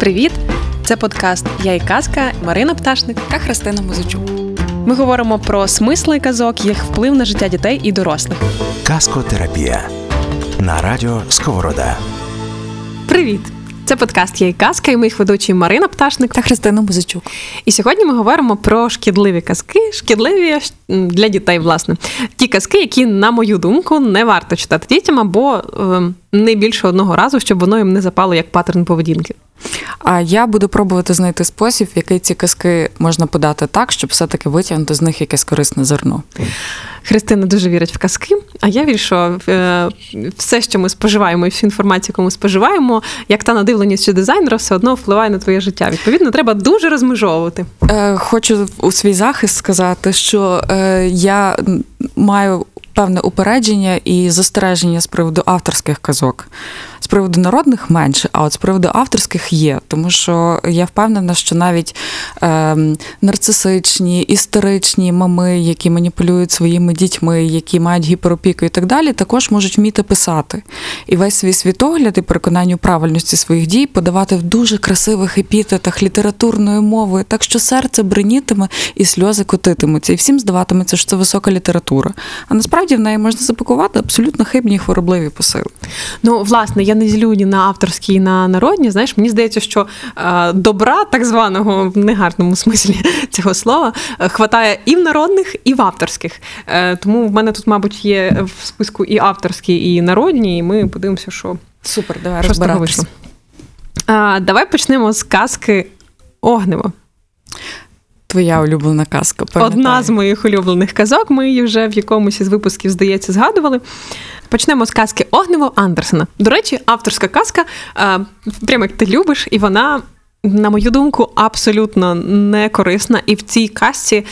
Привіт! Це подкаст Я і казка Марина Пташник та Христина Музичук. Ми говоримо про смисли казок, їх вплив на життя дітей і дорослих. Казкотерапія на радіо Сковорода. Привіт! Це подкаст Я і казка, і ми їх ведучі Марина Пташник та Христина Музичук. І сьогодні ми говоримо про шкідливі казки, шкідливі для дітей, власне, ті казки, які, на мою думку, не варто читати дітям або е, не більше одного разу, щоб воно їм не запало як паттерн поведінки. А я буду пробувати знайти спосіб, в який ці казки можна подати так, щоб все-таки витягнути з них якесь корисне зерно. Христина дуже вірить в казки, а я вірю, що е, все, що ми споживаємо, і всю інформацію, яку ми споживаємо, як та надивленість дизайнера, все одно впливає на твоє життя. Відповідно, треба дуже розмежовувати. Е, хочу у свій захист сказати, що е, я маю певне упередження і застереження з приводу авторських казок. З приводу народних менше, а от з приводу авторських є. Тому що я впевнена, що навіть е, нарцисичні, історичні мами, які маніпулюють своїми дітьми, які мають гіперопіку і так далі, також можуть вміти писати. І весь свій світогляд і переконання у правильності своїх дій подавати в дуже красивих епітетах літературною мовою, так що серце бринітиме і сльози котитимуться. І всім здаватиметься, що це висока література. А насправді в неї можна запакувати абсолютно хибні і хворобливі посили. Ну, власне, я не ділю ні на авторські, і на народні. Знаєш, мені здається, що е, добра, так званого в негарному смислі цього слова, е, хватає і в народних, і в авторських. Е, тому в мене тут, мабуть, є в списку і авторські, і народні, і ми подивимося, що супер, давай розбиратися. Давай почнемо з казки Огнево. Твоя улюблена казка. Пам'ятаю. Одна з моїх улюблених казок. Ми її вже в якомусь із випусків, здається, згадували. Почнемо з казки Огнево Андерсена. До речі, авторська казка, прямо як ти любиш, і вона на мою думку, абсолютно не корисна, і в цій касті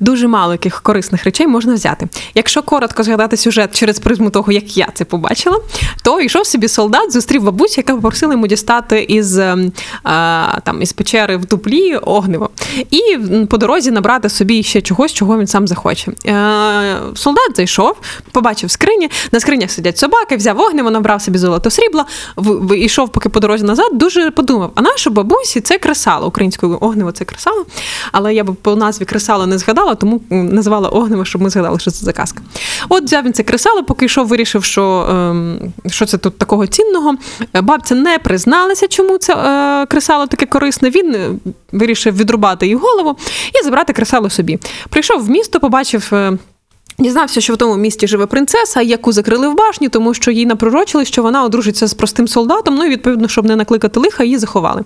дуже мало яких корисних речей можна взяти. Якщо коротко згадати сюжет через призму того, як я це побачила, то йшов собі солдат, зустрів бабусю, яка попросила йому дістати із ем, там із печери в дуплі огниво, і по дорозі набрати собі ще чогось, чого він сам захоче. Е, Солдат зайшов, побачив скрині. На скринях сидять собаки, взяв огниво, набрав собі золото срібло, йшов поки по дорозі назад. Дуже подумав: а нашу бабусі це кресало українською огнево це кресало. Але я б по назві кресало не згадала, тому називала огнево, щоб ми згадали, що це за казка. От взяв він це кресало, поки йшов, вирішив, що ем, що це тут такого цінного. Бабця не призналася, чому це е, кресало таке корисне. Він е, вирішив відрубати їй голову і забрати кресало собі. Прийшов в місто, побачив. Дізнався, що в тому місті живе принцеса, яку закрили в башні, тому що їй напророчили, що вона одружиться з простим солдатом. Ну і відповідно, щоб не накликати лиха, її заховали.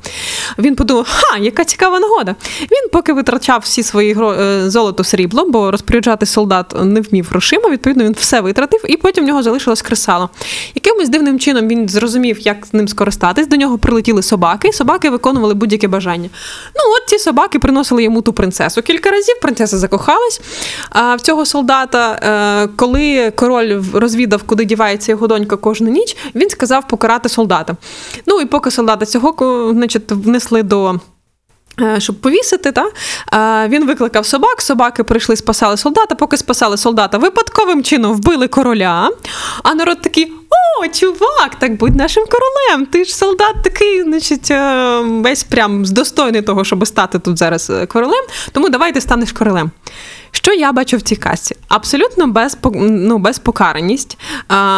Він подумав, ха, яка цікава нагода. Він поки витрачав всі свої е, золото срібло, бо розпоряджати солдат не вмів грошима. Відповідно, він все витратив, і потім в нього залишилось кресало. Якимось дивним чином він зрозумів, як з ним скористатись. До нього прилетіли собаки, і собаки виконували будь-яке бажання. Ну, от ці собаки приносили йому ту принцесу. Кілька разів принцеса закохалась а в цього солдата. Е, коли король розвідав, куди дівається його донька кожну ніч, він сказав покарати солдата. Ну і поки солдата цього значить, внесли до. Е, щоб повісити, та? Е, він викликав собак, собаки прийшли, спасали солдата. Поки спасали солдата, випадковим чином вбили короля. А народ такий: о, чувак, так будь нашим королем. Ти ж солдат такий, значить, весь прям достойний того, щоб стати тут зараз королем. Тому давай ти станеш королем. Що я бачу в цій касті? Абсолютно без, ну, безпокараність,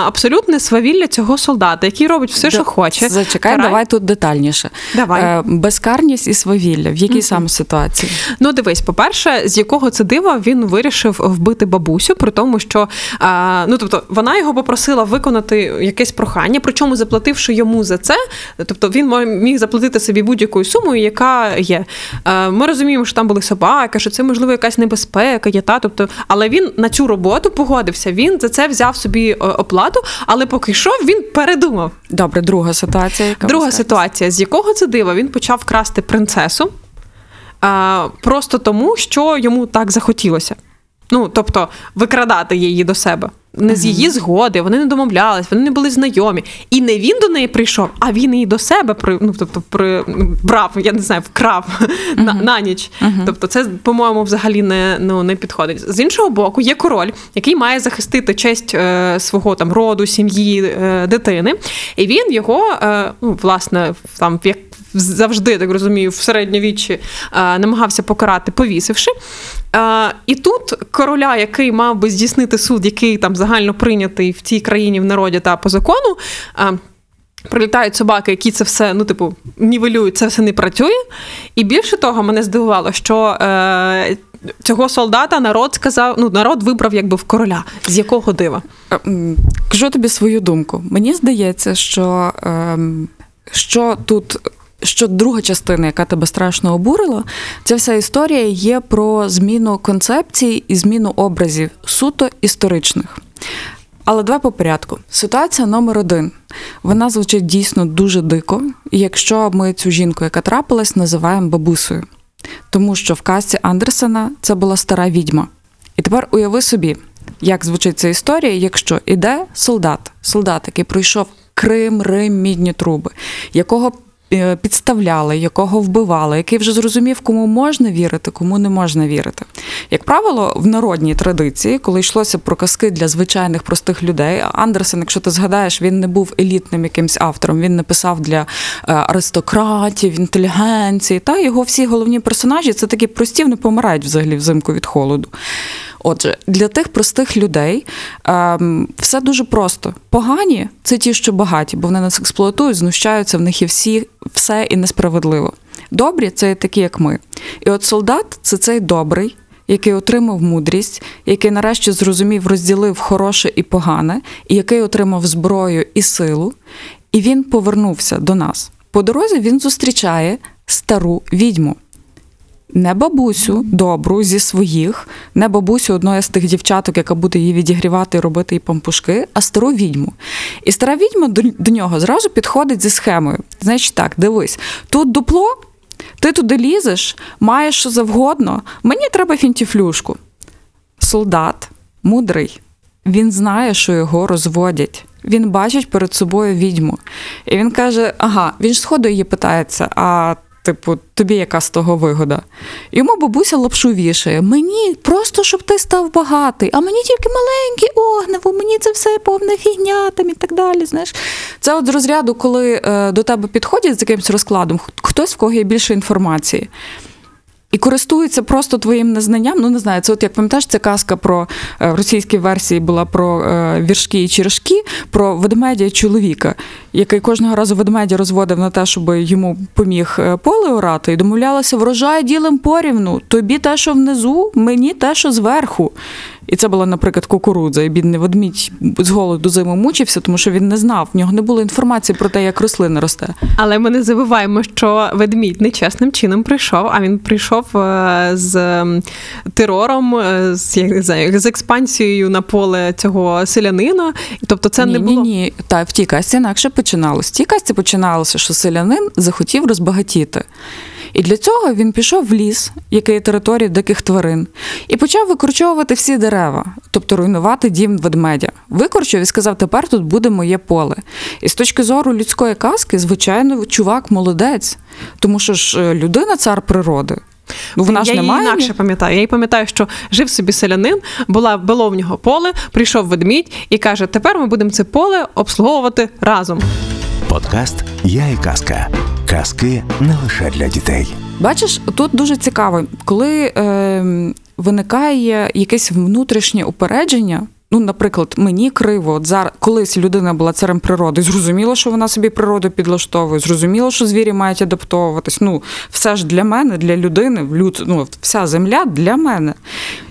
абсолютне свавілля цього солдата, який робить все, що хоче. Зачекай, Карай. давай тут детальніше. Давай. Е, безкарність і свавілля. В якій mm саме ситуації? Ну, дивись, по-перше, з якого це дива він вирішив вбити бабусю, при тому, що ну, тобто, вона його попросила виконати якесь прохання, причому заплативши йому за це. Тобто він міг заплатити собі будь-якою сумою, яка є. Ми розуміємо, що там були собаки, що це можливо якась небезпека є та. Тобто, але він на цю роботу погодився. Він за це взяв собі е, оплату, але поки йшов, він передумав. Добре, друга ситуація. Яка друга ситуація, з якого це дива він почав красти принцесу а, просто тому, що йому так захотілося. Ну, тобто, викрадати її до себе не з її згоди, вони не домовлялись, вони не були знайомі. І не він до неї прийшов, а він її до себе при, ну, тобто, при, брав, я не знаю, вкрав на на ніч. Тобто, це, по-моєму, взагалі не ну, не підходить. З іншого боку, є король, який має захистити честь е, свого там роду, сім'ї, е, дитини. І він його, е, ну, власне, там як завжди, так розумію, в середньовіччі е, намагався покарати, повісивши. Е, І тут короля, який мав би здійснити суд, який там загально прийнятий в цій країні в народі та по закону. е, Прилітають собаки, які це все, ну, типу, нівелюють, це все не працює. І більше того, мене здивувало, що е, цього солдата народ сказав, ну, народ вибрав якби в короля. З якого дива? Е, Кажу тобі свою думку. Мені здається, що, ем, що тут. Що друга частина, яка тебе страшно обурила, ця вся історія є про зміну концепцій і зміну образів суто історичних. Але давай по порядку. Ситуація номер один. Вона звучить дійсно дуже дико, якщо ми цю жінку, яка трапилась, називаємо бабусею. Тому що в казці Андерсена це була стара відьма. І тепер уяви собі, як звучить ця історія, якщо іде солдат, солдат, який пройшов Крим, Рим, мідні труби, якого підставляли, якого вбивали, який вже зрозумів, кому можна вірити, кому не можна вірити. Як правило, в народній традиції, коли йшлося про казки для звичайних простих людей, Андерсен, якщо ти згадаєш, він не був елітним якимсь автором, він не писав для е, аристократів, інтелігенції. Та його всі головні персонажі це такі прості, вони помирають взагалі взимку від холоду. Отже, для тих простих людей ем, все дуже просто. Погані це ті, що багаті, бо вони нас експлуатують, знущаються, в них є всі, все і несправедливо. Добрі це такі, як ми. І от солдат це цей добрий, який отримав мудрість, який нарешті зрозумів, розділив хороше і погане, і який отримав зброю і силу, і він повернувся до нас. По дорозі він зустрічає стару відьму. Не бабусю добру зі своїх, не бабусю одної з тих дівчаток, яка буде її відігрівати і робити їй пампушки, а стару відьму. І стара відьма до, до нього зразу підходить зі схемою. Значить так, дивись, тут дупло, ти туди лізеш, маєш що завгодно, мені треба фінтіфлюшку. Солдат мудрий, він знає, що його розводять. Він бачить перед собою відьму. І він каже: ага, він ж сходу її питається, а типу, тобі яка з того вигода? Йому бабуся лапшу вішає. Мені просто щоб ти став багатий, а мені тільки маленьке огнево, мені це все повна фігня там і так далі. Знаєш, це от з розряду, коли е, до тебе підходять з якимось розкладом, хтось в кого є більше інформації. І користуються просто твоїм незнанням. Ну не знаю, це от як пам'ятаєш, це казка про е, в російській версії була про е, віршки і черешки, про ведмедя чоловіка, який кожного разу ведмедя розводив на те, щоб йому поміг е, поле орати, і домовлялася врожай ділим порівну. Тобі те, що внизу, мені те, що зверху. І це була, наприклад, кукурудза, і бідний ведмідь з голоду зиму мучився, тому що він не знав, в нього не було інформації про те, як рослина росте. Але ми не забуваємо, що ведмідь нечесним чином прийшов, а він прийшов е, з терором, е, з, я не знаю, з експансією на поле цього селянина. Тобто це ні, не було. Ні, ні. Та в тій касті інакше починалось. В тій касті починалося, що селянин захотів розбагатіти. І для цього він пішов в ліс, який є територією диких тварин, і почав викорчовувати всі дерева, тобто руйнувати дім ведмедя. Викорчив і сказав: тепер тут буде моє поле. І з точки зору людської казки, звичайно, чувак молодець, тому що ж е, людина цар природи. Ну, вона ж я її має. інакше пам'ятаю. Я її пам'ятаю, що жив собі селянин, була було в нього поле, прийшов ведмідь і каже: тепер ми будемо це поле обслуговувати разом. Подкаст Я і казка. Казки не лише для дітей. Бачиш, тут дуже цікаво, коли е, виникає якесь внутрішнє упередження. Ну, наприклад, мені криво, от зараз колись людина була царем природи, зрозуміло, що вона собі природу підлаштовує, зрозуміло, що звірі мають адаптовуватись. Ну, все ж для мене, для людини, люд, ну, вся земля для мене.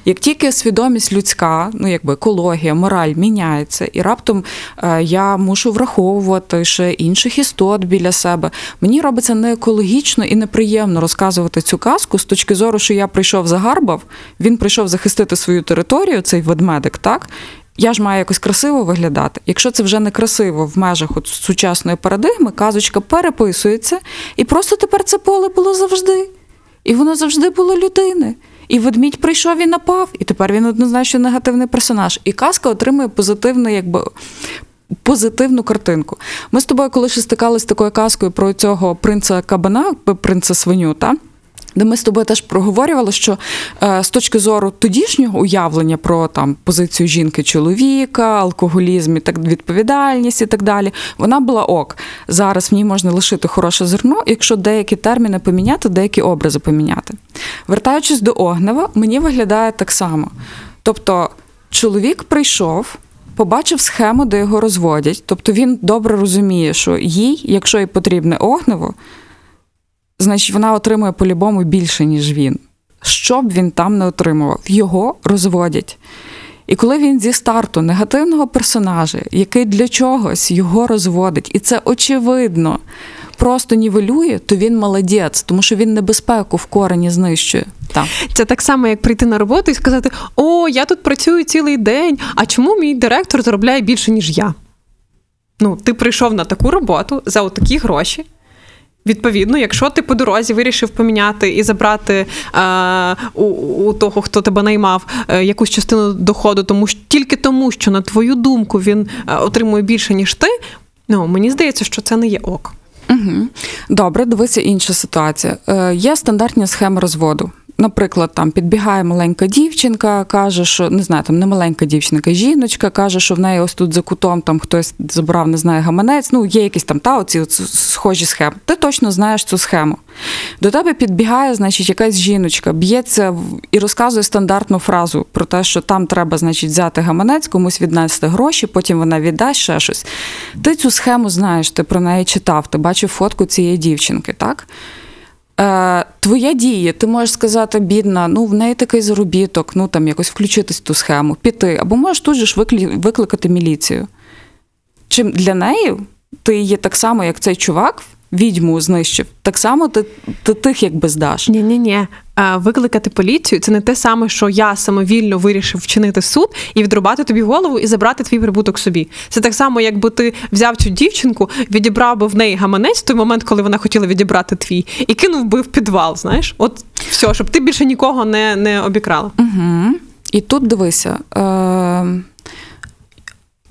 Як тільки свідомість людська, ну якби екологія, мораль міняється, і раптом е, я мушу враховувати ще інших істот біля себе, мені робиться не екологічно і неприємно розказувати цю казку з точки зору, що я прийшов загарбав, він прийшов захистити свою територію, цей ведмедик, так? Я ж маю якось красиво виглядати. Якщо це вже не красиво в межах от сучасної парадигми, казочка переписується, і просто тепер це поле було завжди. І воно завжди було людини. І ведмідь прийшов і напав, і тепер він однозначно негативний персонаж. І казка отримує позитивний, якби. Позитивну картинку. Ми з тобою, коли ще стикалися з такою казкою про цього принца кабана, принца свиню, та? Де ми з тобою теж проговорювали, що е, з точки зору тодішнього уявлення про там позицію жінки чоловіка, алкоголізм і так відповідальність і так далі, вона була ок. Зараз в ній можна лишити хороше зерно, якщо деякі терміни поміняти, деякі образи поміняти. Вертаючись до огнева, мені виглядає так само. Тобто, чоловік прийшов. Побачив схему, де його розводять. Тобто він добре розуміє, що їй, якщо їй потрібне огнево, значить вона отримує по-любому більше, ніж він. Що б він там не отримував, його розводять. І коли він зі старту негативного персонажа, який для чогось його розводить, і це очевидно, просто нівелює, то він молодець, тому що він небезпеку в корені знищує. Так. Це так само, як прийти на роботу і сказати: О, я тут працюю цілий день, а чому мій директор заробляє більше, ніж я? Ну, ти прийшов на таку роботу за такі гроші. Відповідно, якщо ти по дорозі вирішив поміняти і забрати е, у, у того, хто тебе наймав, е, якусь частину доходу, тому що тільки тому, що на твою думку він е, отримує більше, ніж ти, ну мені здається, що це не є ок. Угу. Добре, дивися інша ситуація. Е, є стандартні схеми розводу. Наприклад, там підбігає маленька дівчинка, каже, що не знаю, там не маленька дівчинка, жіночка каже, що в неї ось тут за кутом там хтось забрав, не знаю, гаманець. Ну, є якісь там та оці схожі схеми. Ти точно знаєш цю схему. До тебе підбігає, значить, якась жіночка, б'ється і розказує стандартну фразу про те, що там треба, значить, взяти гаманець, комусь віднести гроші, потім вона віддасть ще щось. Ти цю схему знаєш, ти про неї читав, ти бачив фотку цієї дівчинки, так? Е, твоя дія, ти можеш сказати, бідна, ну в неї такий заробіток, ну там якось включитись в ту схему, піти, або можеш тут же ж викликати міліцію. Чим для неї ти є так само, як цей чувак, відьму знищив, так само ти, ти тих якби здаш. Ні, ні, ні. Викликати поліцію це не те саме, що я самовільно вирішив вчинити суд і відрубати тобі голову і забрати твій прибуток собі. Це так само, якби ти взяв цю дівчинку, відібрав би в неї гаманець в той момент, коли вона хотіла відібрати твій, і кинув би в підвал. Знаєш, от все, щоб ти більше нікого не, не обікрала. Угу. І тут дивися. Е-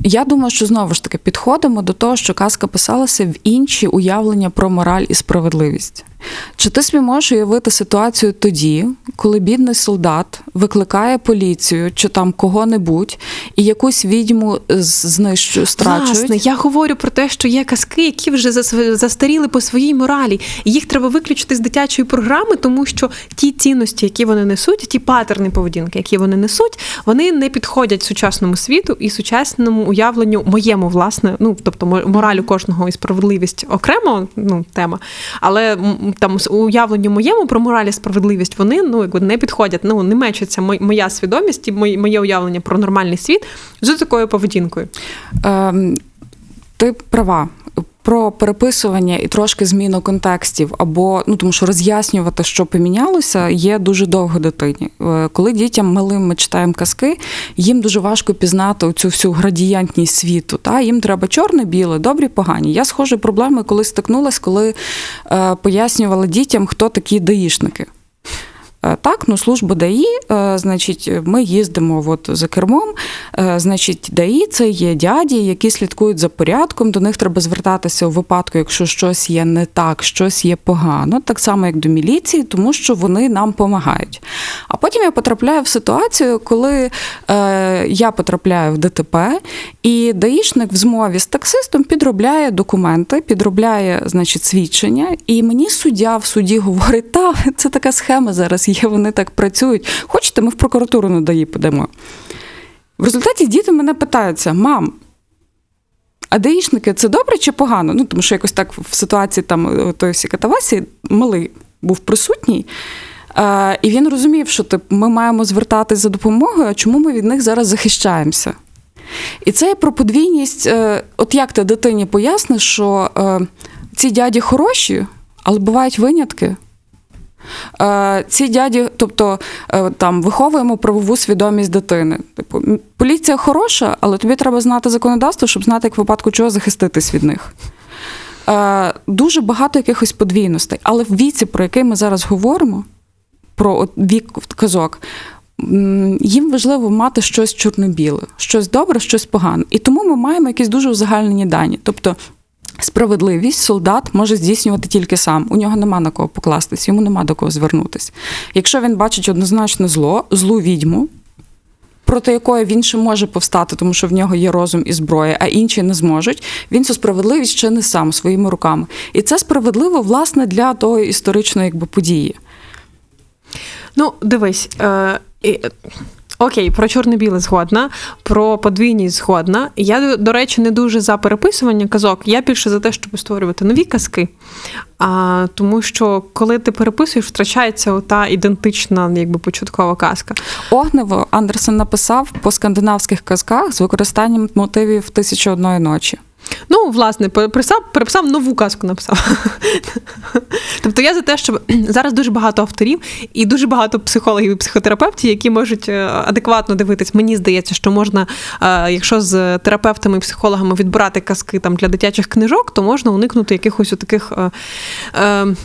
я думаю, що знову ж таки підходимо до того, що казка писалася в інші уявлення про мораль і справедливість. Чи ти собі можеш уявити ситуацію тоді, коли бідний солдат викликає поліцію чи там кого-небудь і якусь відьму з- знищують, страчують? Власне, я говорю про те, що є казки, які вже зас- застаріли по своїй моралі, їх треба виключити з дитячої програми, тому що ті цінності, які вони несуть, ті патерни поведінки, які вони несуть, вони не підходять сучасному світу і сучасному уявленню моєму, власне, ну тобто мо- моралю кожного і справедливість окремо, ну тема, але там уявленню моєму про мораль і справедливість вони ну якби не підходять. Ну не мечиться моя свідомість і моє моє уявлення про нормальний світ з такою поведінкою. Ем, ти права. Про переписування і трошки зміну контекстів, або ну тому що роз'яснювати, що помінялося, є дуже довго дитині. Е, Коли дітям малим ми читаємо казки, їм дуже важко пізнати цю всю градієнтність світу. Та їм треба чорне, біле, добрі, погані. Я схожі проблеми коли стикнулася, коли е, пояснювала дітям, хто такі даїшники. Е, Так, ну служба ДАІ, е, значить, ми їздимо от за кермом. е, Значить, ДАІ це є дяді, які слідкують за порядком. До них треба звертатися у випадку, якщо щось є не так, щось є погано, так само як до міліції, тому що вони нам допомагають. А потім я потрапляю в ситуацію, коли е, я потрапляю в ДТП, і даїшник в змові з таксистом підробляє документи, підробляє, значить, свідчення, і мені суддя в суді говорить: та це така схема зараз є, вони так працюють. Хочете, ми в прокуратуру на ДАІ підемо. В результаті діти мене питаються: мам. А даїшники це добре чи погано? Ну, тому що якось так в ситуації там тої всі катавасі малий був присутній. Е, і він розумів, що тип, ми маємо звертатись за допомогою, а чому ми від них зараз захищаємося? І це про подвійність. е, От як ти дитині поясниш, що е, ці дяді хороші, але бувають винятки. Е, Ці дяді, тобто е, там виховуємо правову свідомість дитини. Типу, поліція хороша, але тобі треба знати законодавство, щоб знати, як в випадку чого захиститись від них. Е, Дуже багато якихось подвійностей. Але в віці, про який ми зараз говоримо, про вік казок, їм важливо мати щось чорно-біле, щось добре, щось погане. І тому ми маємо якісь дуже узагальнені дані. Тобто Справедливість солдат може здійснювати тільки сам. У нього нема на кого покластись, йому нема до кого звернутися. Якщо він бачить однозначно зло, злу відьму, проти якої він ще може повстати, тому що в нього є розум і зброя, а інші не зможуть, він цю справедливість ще не сам своїми руками. І це справедливо, власне, для тої історичної якби, події. Ну, дивись. Е, Окей, про чорне-біле згодна, про подвійність згодна. Я, до речі, не дуже за переписування казок. Я більше за те, щоб створювати нові казки. А, тому що коли ти переписуєш, втрачається та ідентична, якби початкова казка. Огнево Андерсен написав по скандинавських казках з використанням мотивів тисячі одної ночі. Ну, власне, переписав, переписав нову казку, написав. Тобто я за те, щоб зараз дуже багато авторів і дуже багато психологів і психотерапевтів, які можуть е, адекватно дивитись. Мені здається, що можна, е, якщо з терапевтами і психологами відбирати казки там для дитячих книжок, то можна уникнути якихось таких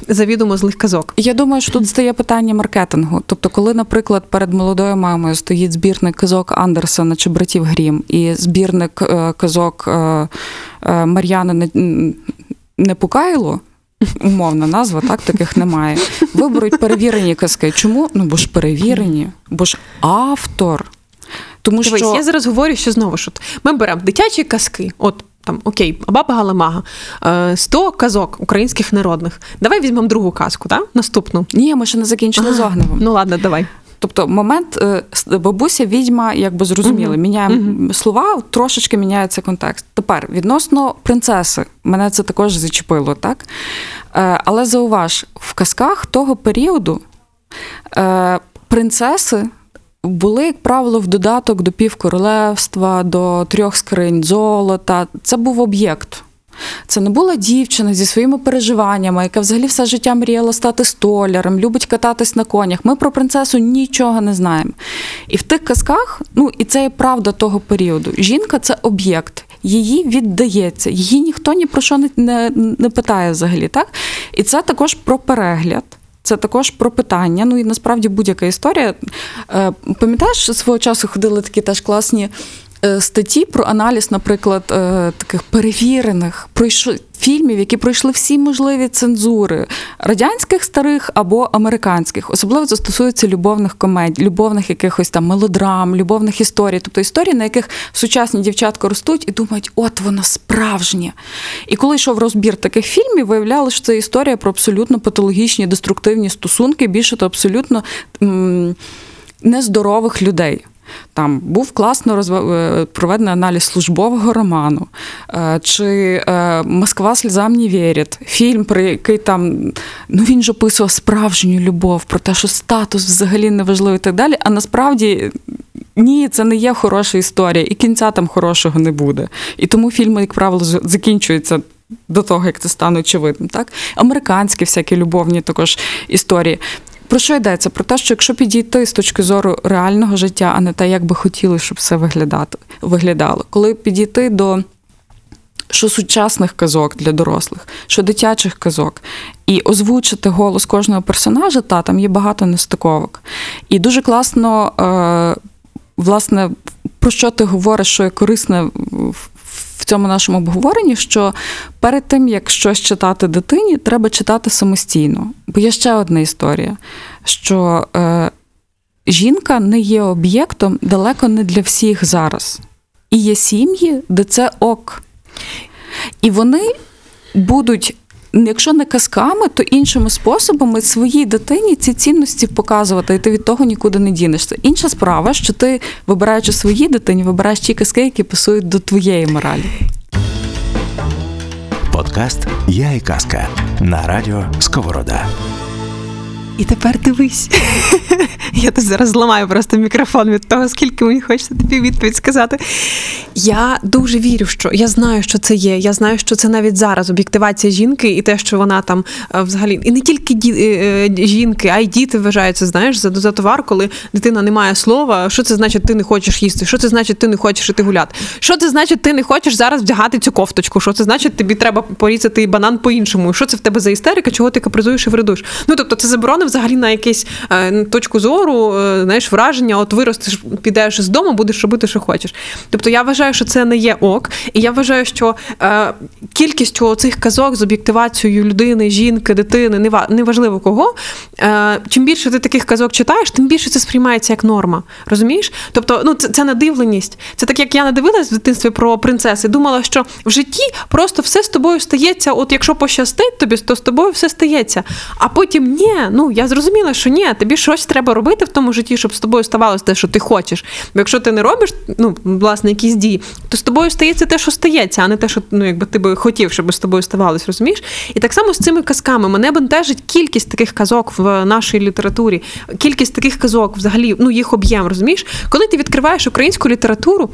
завідомо злих казок. Я думаю, що тут стає питання маркетингу. Тобто, коли, наприклад, перед молодою мамою стоїть збірник казок Андерсона чи братів Грім, і збірник е, казок е, е, Мар'яни Не- Непукайло, умовна назва, так таких немає. Виберуть перевірені казки. Чому? Ну бо ж перевірені, бо ж автор. Тому Дивись, що я зараз говорю, що знову ж от ми беремо дитячі казки. От там окей, баба Галамага, е, 100 казок українських народних. Давай візьмемо другу казку, так? Наступну. ні, ми ще не закінчили з огневим. Ну ладно, давай. Тобто момент е, бабуся, відьма, якби зрозуміли, Мгм. міняємо Мгм. слова, трошечки міняється контекст. Тепер відносно принцеси, мене це також зачепило, так? Е, Але зауваж, в казках того періоду е, принцеси були, як правило, в додаток до півкоролевства, до трьох скринь золота. Це був об'єкт. Це не була дівчина зі своїми переживаннями, яка взагалі все життя мріяла стати столярем, любить кататись на конях. Ми про принцесу нічого не знаємо. І в тих казках, ну і це є правда того періоду. Жінка це об'єкт. Її віддається, її ніхто ні про що не, не, не питає взагалі, так? І це також про перегляд. Це також про питання. Ну і насправді будь-яка історія. Е, Пам'ятаєш, свого часу ходили такі теж класні статті про аналіз, наприклад, е, таких перевірених пройшли фільмів, які пройшли всі можливі цензури радянських старих або американських. Особливо це стосується любовних комедій, любовних якихось там мелодрам, любовних історій, тобто історії, на яких сучасні дівчатка ростуть і думають, от воно справжнє. І коли йшов розбір таких фільмів, виявлялося, що це історія про абсолютно патологічні деструктивні стосунки, більше то абсолютно м- нездорових людей. Там був класно розва- е, проведений аналіз службового роману, Е, чи е, Москва сльзам не вірить. Фільм, про який там ну він ж описував справжню любов, про те, що статус взагалі не важливий і так далі. А насправді ні, це не є хороша історія, і кінця там хорошого не буде. І тому фільми, як правило, закінчуються. До того, як це стане очевидним, так? Американські всякі любовні також історії. Про що йдеться? Про те, що якщо підійти з точки зору реального життя, а не те, як би хотіли, щоб все виглядало. Коли підійти до що сучасних казок для дорослих, що дитячих казок, і озвучити голос кожного персонажа, та там є багато нестиковок. І дуже класно, е, власне, про що ти говориш, що є корисне в- цьому нашому обговоренні, що перед тим, як щось читати дитині, треба читати самостійно. Бо є ще одна історія, що е, жінка не є об'єктом далеко не для всіх зараз. І є сім'ї, де це ок. І вони будуть, якщо не казками, то іншими способами своїй дитині ці цінності показувати, і ти від того нікуди не дінешся. Інша справа, що ти, вибираючи своїй дитині, вибираєш ті казки, які пасують до твоєї моралі. Подкаст Я і казка на радіо Сковорода. І тепер дивись. Я тут зараз зламаю просто мікрофон від того, скільки мені хочеться тобі відповідь сказати. Я дуже вірю, що я знаю, що це є. Я знаю, що це навіть зараз об'єктивація жінки і те, що вона там е, взагалі, і не тільки ді, е, е, жінки, а й діти вважаються, знаєш, за, за товар, коли дитина не має слова. Що це значить, ти не хочеш їсти? Що це значить, ти не хочеш іти гуляти? Що це значить, ти не хочеш зараз вдягати цю кофточку? Що це значить, тобі треба порізати банан по-іншому? Що це в тебе за істерика? Чого ти капризуєш і вредуєш? Ну тобто, це заборона взагалі на якусь е, точку зору. Зору, е, знаєш, враження, от виростеш, підеш з дому, будеш робити, що хочеш. Тобто я вважаю, що це не є ок. І я вважаю, що е, кількістю цих казок з об'єктивацією людини, жінки, дитини, неважливо кого. Е, чим більше ти таких казок читаєш, тим більше це сприймається як норма. Розумієш? Тобто, ну це, це надивленість. Це так, як я надивилась в дитинстві про принцеси, думала, що в житті просто все з тобою стається. От якщо пощастить тобі, то з тобою все стається. А потім ні, ну я зрозуміла, що ні, тобі щось треба робити в тому житті, щоб з тобою ставалося те, що ти хочеш. Бо якщо ти не робиш, ну власне, якісь дії, то з тобою стається те, що стається, а не те, що ну якби ти би хотів, щоб з тобою ставалось, розумієш? І так само з цими казками мене бентежить кількість таких казок в нашій літературі, кількість таких казок, взагалі, ну їх об'єм, розумієш? Коли ти відкриваєш українську літературу.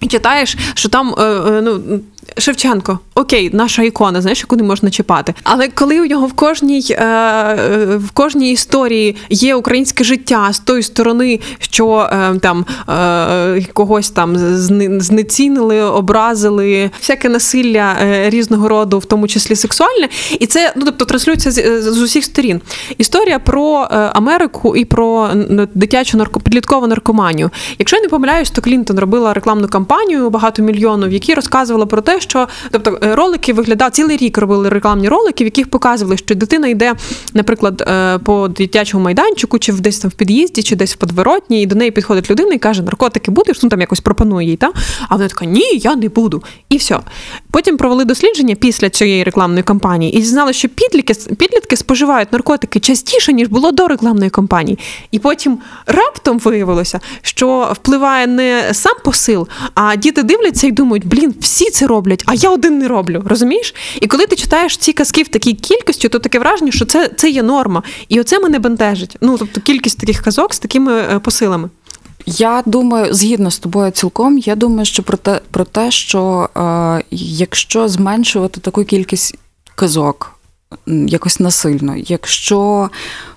І читаєш, що там е, е, ну, Шевченко, окей, наша ікона, знаєш, яку не можна чіпати. Але коли у нього в кожній, е, е, в кожній історії є українське життя з тої сторони, що е, там е, когось там знецінили, образили, всяке насилля е, різного роду, в тому числі сексуальне, і це ну тобто транслюється з, з усіх сторін. Історія про е, Америку і про дитячу нарко, підліткову наркоманію. Якщо я не помиляюсь, то Клінтон робила рекламну кампанію багато мільйонів, в якій розказувала про те, що тобто е, ролики виглядали цілий рік робили рекламні ролики, в яких показували, що дитина йде, наприклад, е, по дитячому майданчику, чи десь там в під'їзді, чи десь в подворотні, і до неї підходить людина і каже: наркотики будеш? Ну там якось пропонує їй, та? А вона така: ні, я не буду. І все. Потім провели дослідження після цієї рекламної кампанії і дізнали, що підлітки, підлітки споживають наркотики частіше, ніж було до рекламної кампанії. І потім раптом виявилося, що впливає не сам посил, а діти дивляться і думають, блін, всі це роблять, а я один не роблю. Розумієш? І коли ти читаєш ці казки в такій кількості, то таке враження, що це, це є норма. І оце мене бентежить. Ну, тобто кількість таких казок з такими е, посилами. Я думаю, згідно з тобою цілком, я думаю, що про те, про те що е, якщо зменшувати таку кількість казок якось насильно, якщо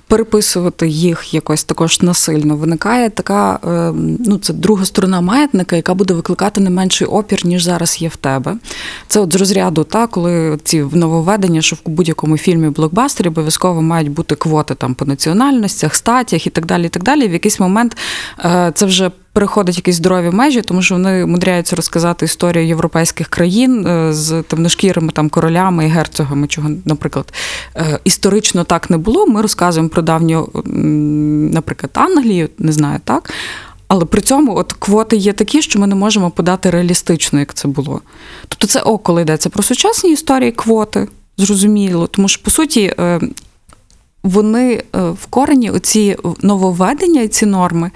переписувати їх якось також насильно, виникає така, е, ну це друга сторона маятника, яка буде викликати не менший опір, ніж зараз є в тебе. Це от з розряду, та, коли ці нововведення, що в будь-якому фільмі блокбастері обов'язково мають бути квоти там по національностях, статях і так далі. І так далі. В якийсь момент е, це вже. Переходить якісь здорові межі, тому що вони мудряються розказати історію європейських країн е, з темношкірими там королями і герцогами, чого, наприклад, е, історично так не було. Ми розказуємо про давню, наприклад, Англію, не знаю, так. Але при цьому от квоти є такі, що ми не можемо подати реалістично, як це було. Тобто, це о, коли йдеться про сучасні історії, квоти, зрозуміло. Тому що, по суті, е, вони е, в корені, оці нововведення і ці норми,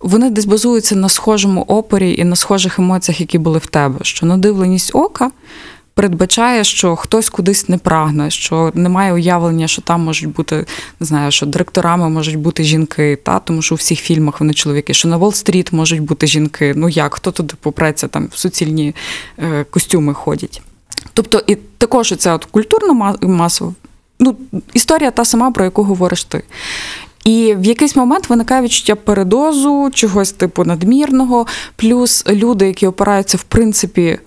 вони десь базуються на схожому опорі і на схожих емоціях, які були в тебе. Що надивленість ока передбачає, що хтось кудись не прагне, що немає уявлення, що там можуть бути, не знаю, що директорами можуть бути жінки, та тому що у всіх фільмах вони чоловіки, що на Уолл-стріт можуть бути жінки. Ну як, хто туди попреться, там в суцільні е, костюми ходять. Тобто, і також ця от культурна ма- маса, ну, історія та сама, про яку говориш ти. І в якийсь момент виникає відчуття передозу, чогось типу надмірного, плюс люди, які опираються, в принципі,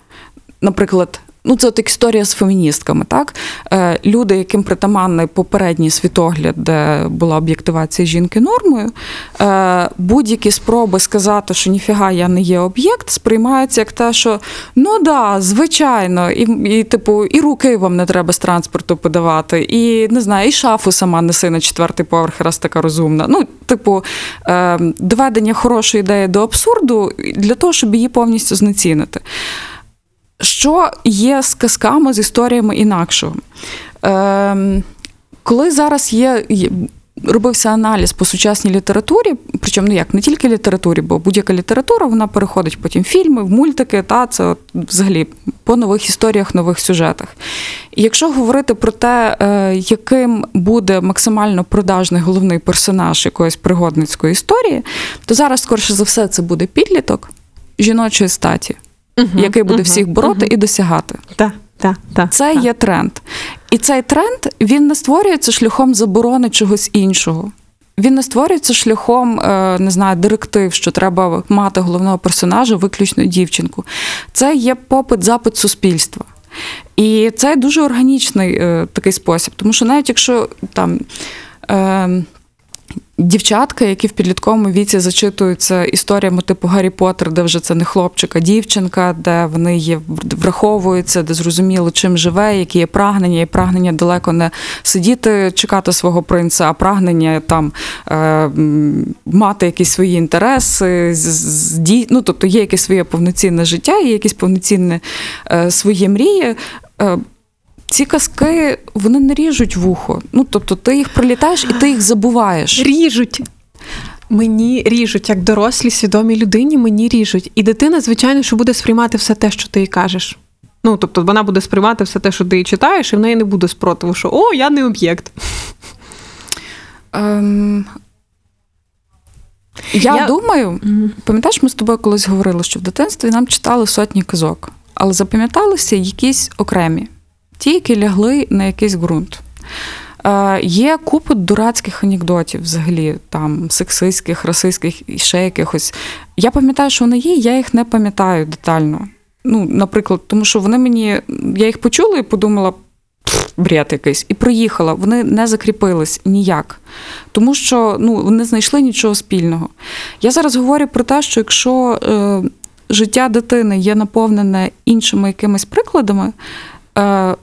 наприклад. Ну, це от історія з феміністками, так? Е, люди, яким притаманний попередній світогляд, де була об'єктивація жінки нормою, е, будь-які спроби сказати, що ніфіга я не є об'єкт, сприймаються як те, що ну да, звичайно, і, і типу, і руки вам не треба з транспорту подавати, і не знаю, і шафу сама неси на четвертий поверх, раз така розумна. Ну, типу, е, доведення хорошої ідеї до абсурду для того, щоб її повністю знецінити. Що є з казками, з історіями інакшого? Ем, коли зараз є, робився аналіз по сучасній літературі, причому ну як не тільки літературі, бо будь-яка література вона переходить потім в фільми, в мультики, та це от, взагалі по нових історіях, нових сюжетах. Якщо говорити про те, е, яким буде максимально продажний головний персонаж якоїсь пригодницької історії, то зараз, скоріше за все, це буде підліток жіночої статі, який буде всіх бороти і досягати. Так, так, так. Це є тренд. І цей тренд він не створюється шляхом заборони чогось іншого. Він не створюється шляхом, е, не знаю, директив, що треба мати головного персонажа, виключно дівчинку. Це є попит, запит суспільства. І це дуже органічний е, такий спосіб. Тому що навіть якщо там. Е, дівчатка, які в підлітковому віці зачитуються історіями типу Гаррі Поттер, де вже це не хлопчик, а дівчинка, де вони є враховуються, де зрозуміло, чим живе, які є прагнення, і прагнення далеко не сидіти, чекати свого принца, а прагнення там е, мати якісь свої інтереси, з, ну, тобто є якесь своє повноцінне життя, є якісь повноцінне е, свої мрії. Е, ці казки вони не ріжуть вухо. Ну тобто, ти їх прилітаєш і ти їх забуваєш. Ріжуть. Мені ріжуть, як дорослі, свідомій людині, мені ріжуть. І дитина, звичайно, що буде сприймати все те, що ти їй кажеш. Ну, тобто, вона буде сприймати все те, що ти їй читаєш, і в неї не буде спротиву, що о, я не об'єкт. Ем... Я, я думаю, пам'ятаєш, ми з тобою колись говорили, що в дитинстві нам читали сотні казок, але запам'яталися якісь окремі ті, які лягли на якийсь ґрунт. Е, Є купа дурацьких анекдотів, взагалі, там сексистських, расистських і ще якихось. Я пам'ятаю, що вони є, я їх не пам'ятаю детально. Ну, Наприклад, тому що вони мені, я їх почула і подумала, бред якийсь, і проїхала. Вони не закріпились ніяк. Тому що ну, вони знайшли нічого спільного. Я зараз говорю про те, що якщо е, життя дитини є наповнене іншими якимись прикладами. Е,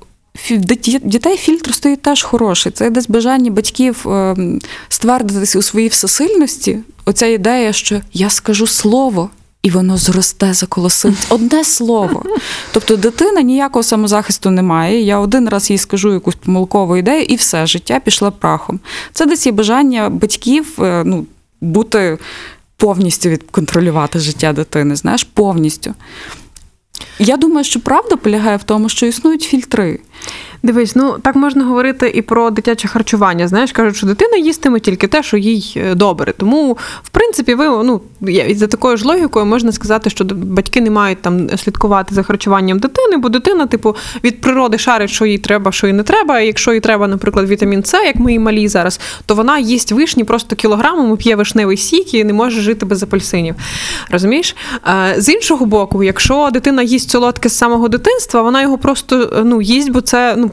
дітей фільтр стоїть теж хороший. Це десь бажання батьків ем, ствердитись у своїй всесильності. Оця ідея, що я скажу слово. І воно зросте заколосить. Одне слово. Тобто дитина ніякого самозахисту не має. Я один раз їй скажу якусь помилкову ідею, і все життя пішло прахом. Це десь є бажання батьків е, ну, бути повністю відконтролювати життя дитини. Знаєш, повністю. Я думаю, що правда полягає в тому, що існують фільтри. Дивись, ну так можна говорити і про дитяче харчування. Знаєш, кажуть, що дитина їстиме тільки те, що їй е, добре. Тому, в принципі, ви ну за такою ж логікою можна сказати, що батьки не мають там слідкувати за харчуванням дитини, бо дитина, типу, від природи шарить, що їй треба, що їй не треба. І якщо їй треба, наприклад, вітамін С, як ми і малі зараз, то вона їсть вишні просто кілограмом, п'є вишневий сік і не може жити без апельсинів. Розумієш? З іншого боку, якщо дитина їсть солодке з самого дитинства, вона його просто ну їсть, бо це ну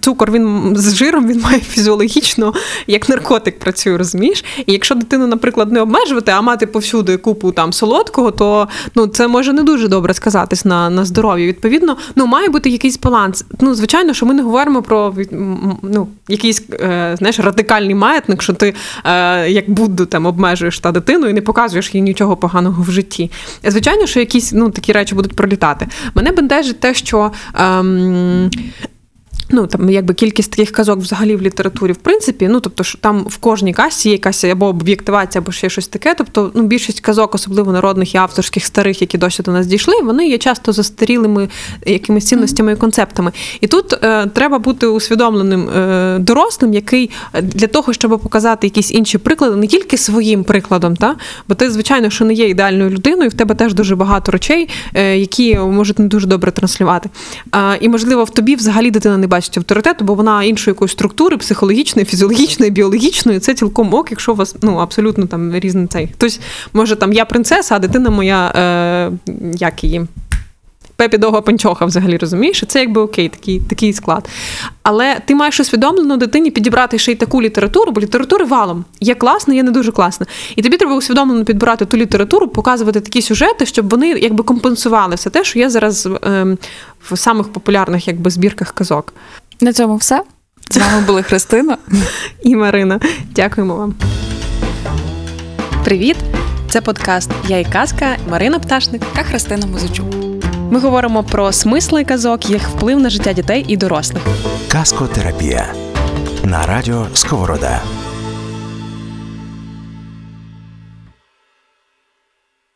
цукор він з жиром він має фізіологічно як наркотик працює, розумієш? І якщо дитину, наприклад, не обмежувати, а мати повсюди купу там солодкого, то ну це може не дуже добре сказатись на на здоров'я. Відповідно, ну має бути якийсь баланс. Ну, звичайно, що ми не говоримо про ну, якийсь е, знаєш, радикальний маятник, що ти е, як Будду там обмежуєш та дитину і не показуєш їй нічого поганого в житті. Звичайно, що якісь ну такі речі будуть пролітати. Мене бентежить те, що. Ем, Ну, там якби кількість таких казок взагалі в літературі, в принципі, ну тобто, що там в кожній касі є якась або об'єктивація, або ще щось таке. Тобто, ну, більшість казок, особливо народних і авторських старих, які досі до нас дійшли, вони є часто застарілими якимись цінностями і концептами. І тут е, треба бути усвідомленим е, дорослим, який е, для того, щоб показати якісь інші приклади, не тільки своїм прикладом, та бо ти, звичайно, що не є ідеальною людиною, в тебе теж дуже багато речей, е, які можуть не дуже добре транслювати. І можливо, в тобі взагалі дитина не бачить авторитету, бо вона іншої якоїсь структури, психологічної, фізіологічної, біологічної. Це цілком ок, якщо у вас ну абсолютно там різний цей. Хтось може там я принцеса, а дитина моя е, як її. Пепі довга панчоха взагалі розумієш, це якби окей, такий такий склад. Але ти маєш усвідомлено дитині підібрати ще й таку літературу, бо літератури валом є класна, є не дуже класна. І тобі треба усвідомлено підбирати ту літературу, показувати такі сюжети, щоб вони якби компенсували все те, що є зараз е, в самих популярних якби збірках казок. На цьому все. З вами були Христина і Марина. Дякуємо вам. Привіт! Це подкаст Я і казка Марина Пташник та Христина Музичук. Ми говоримо про смисли казок, їх вплив на життя дітей і дорослих. Казкотерапія на радіо Сковорода.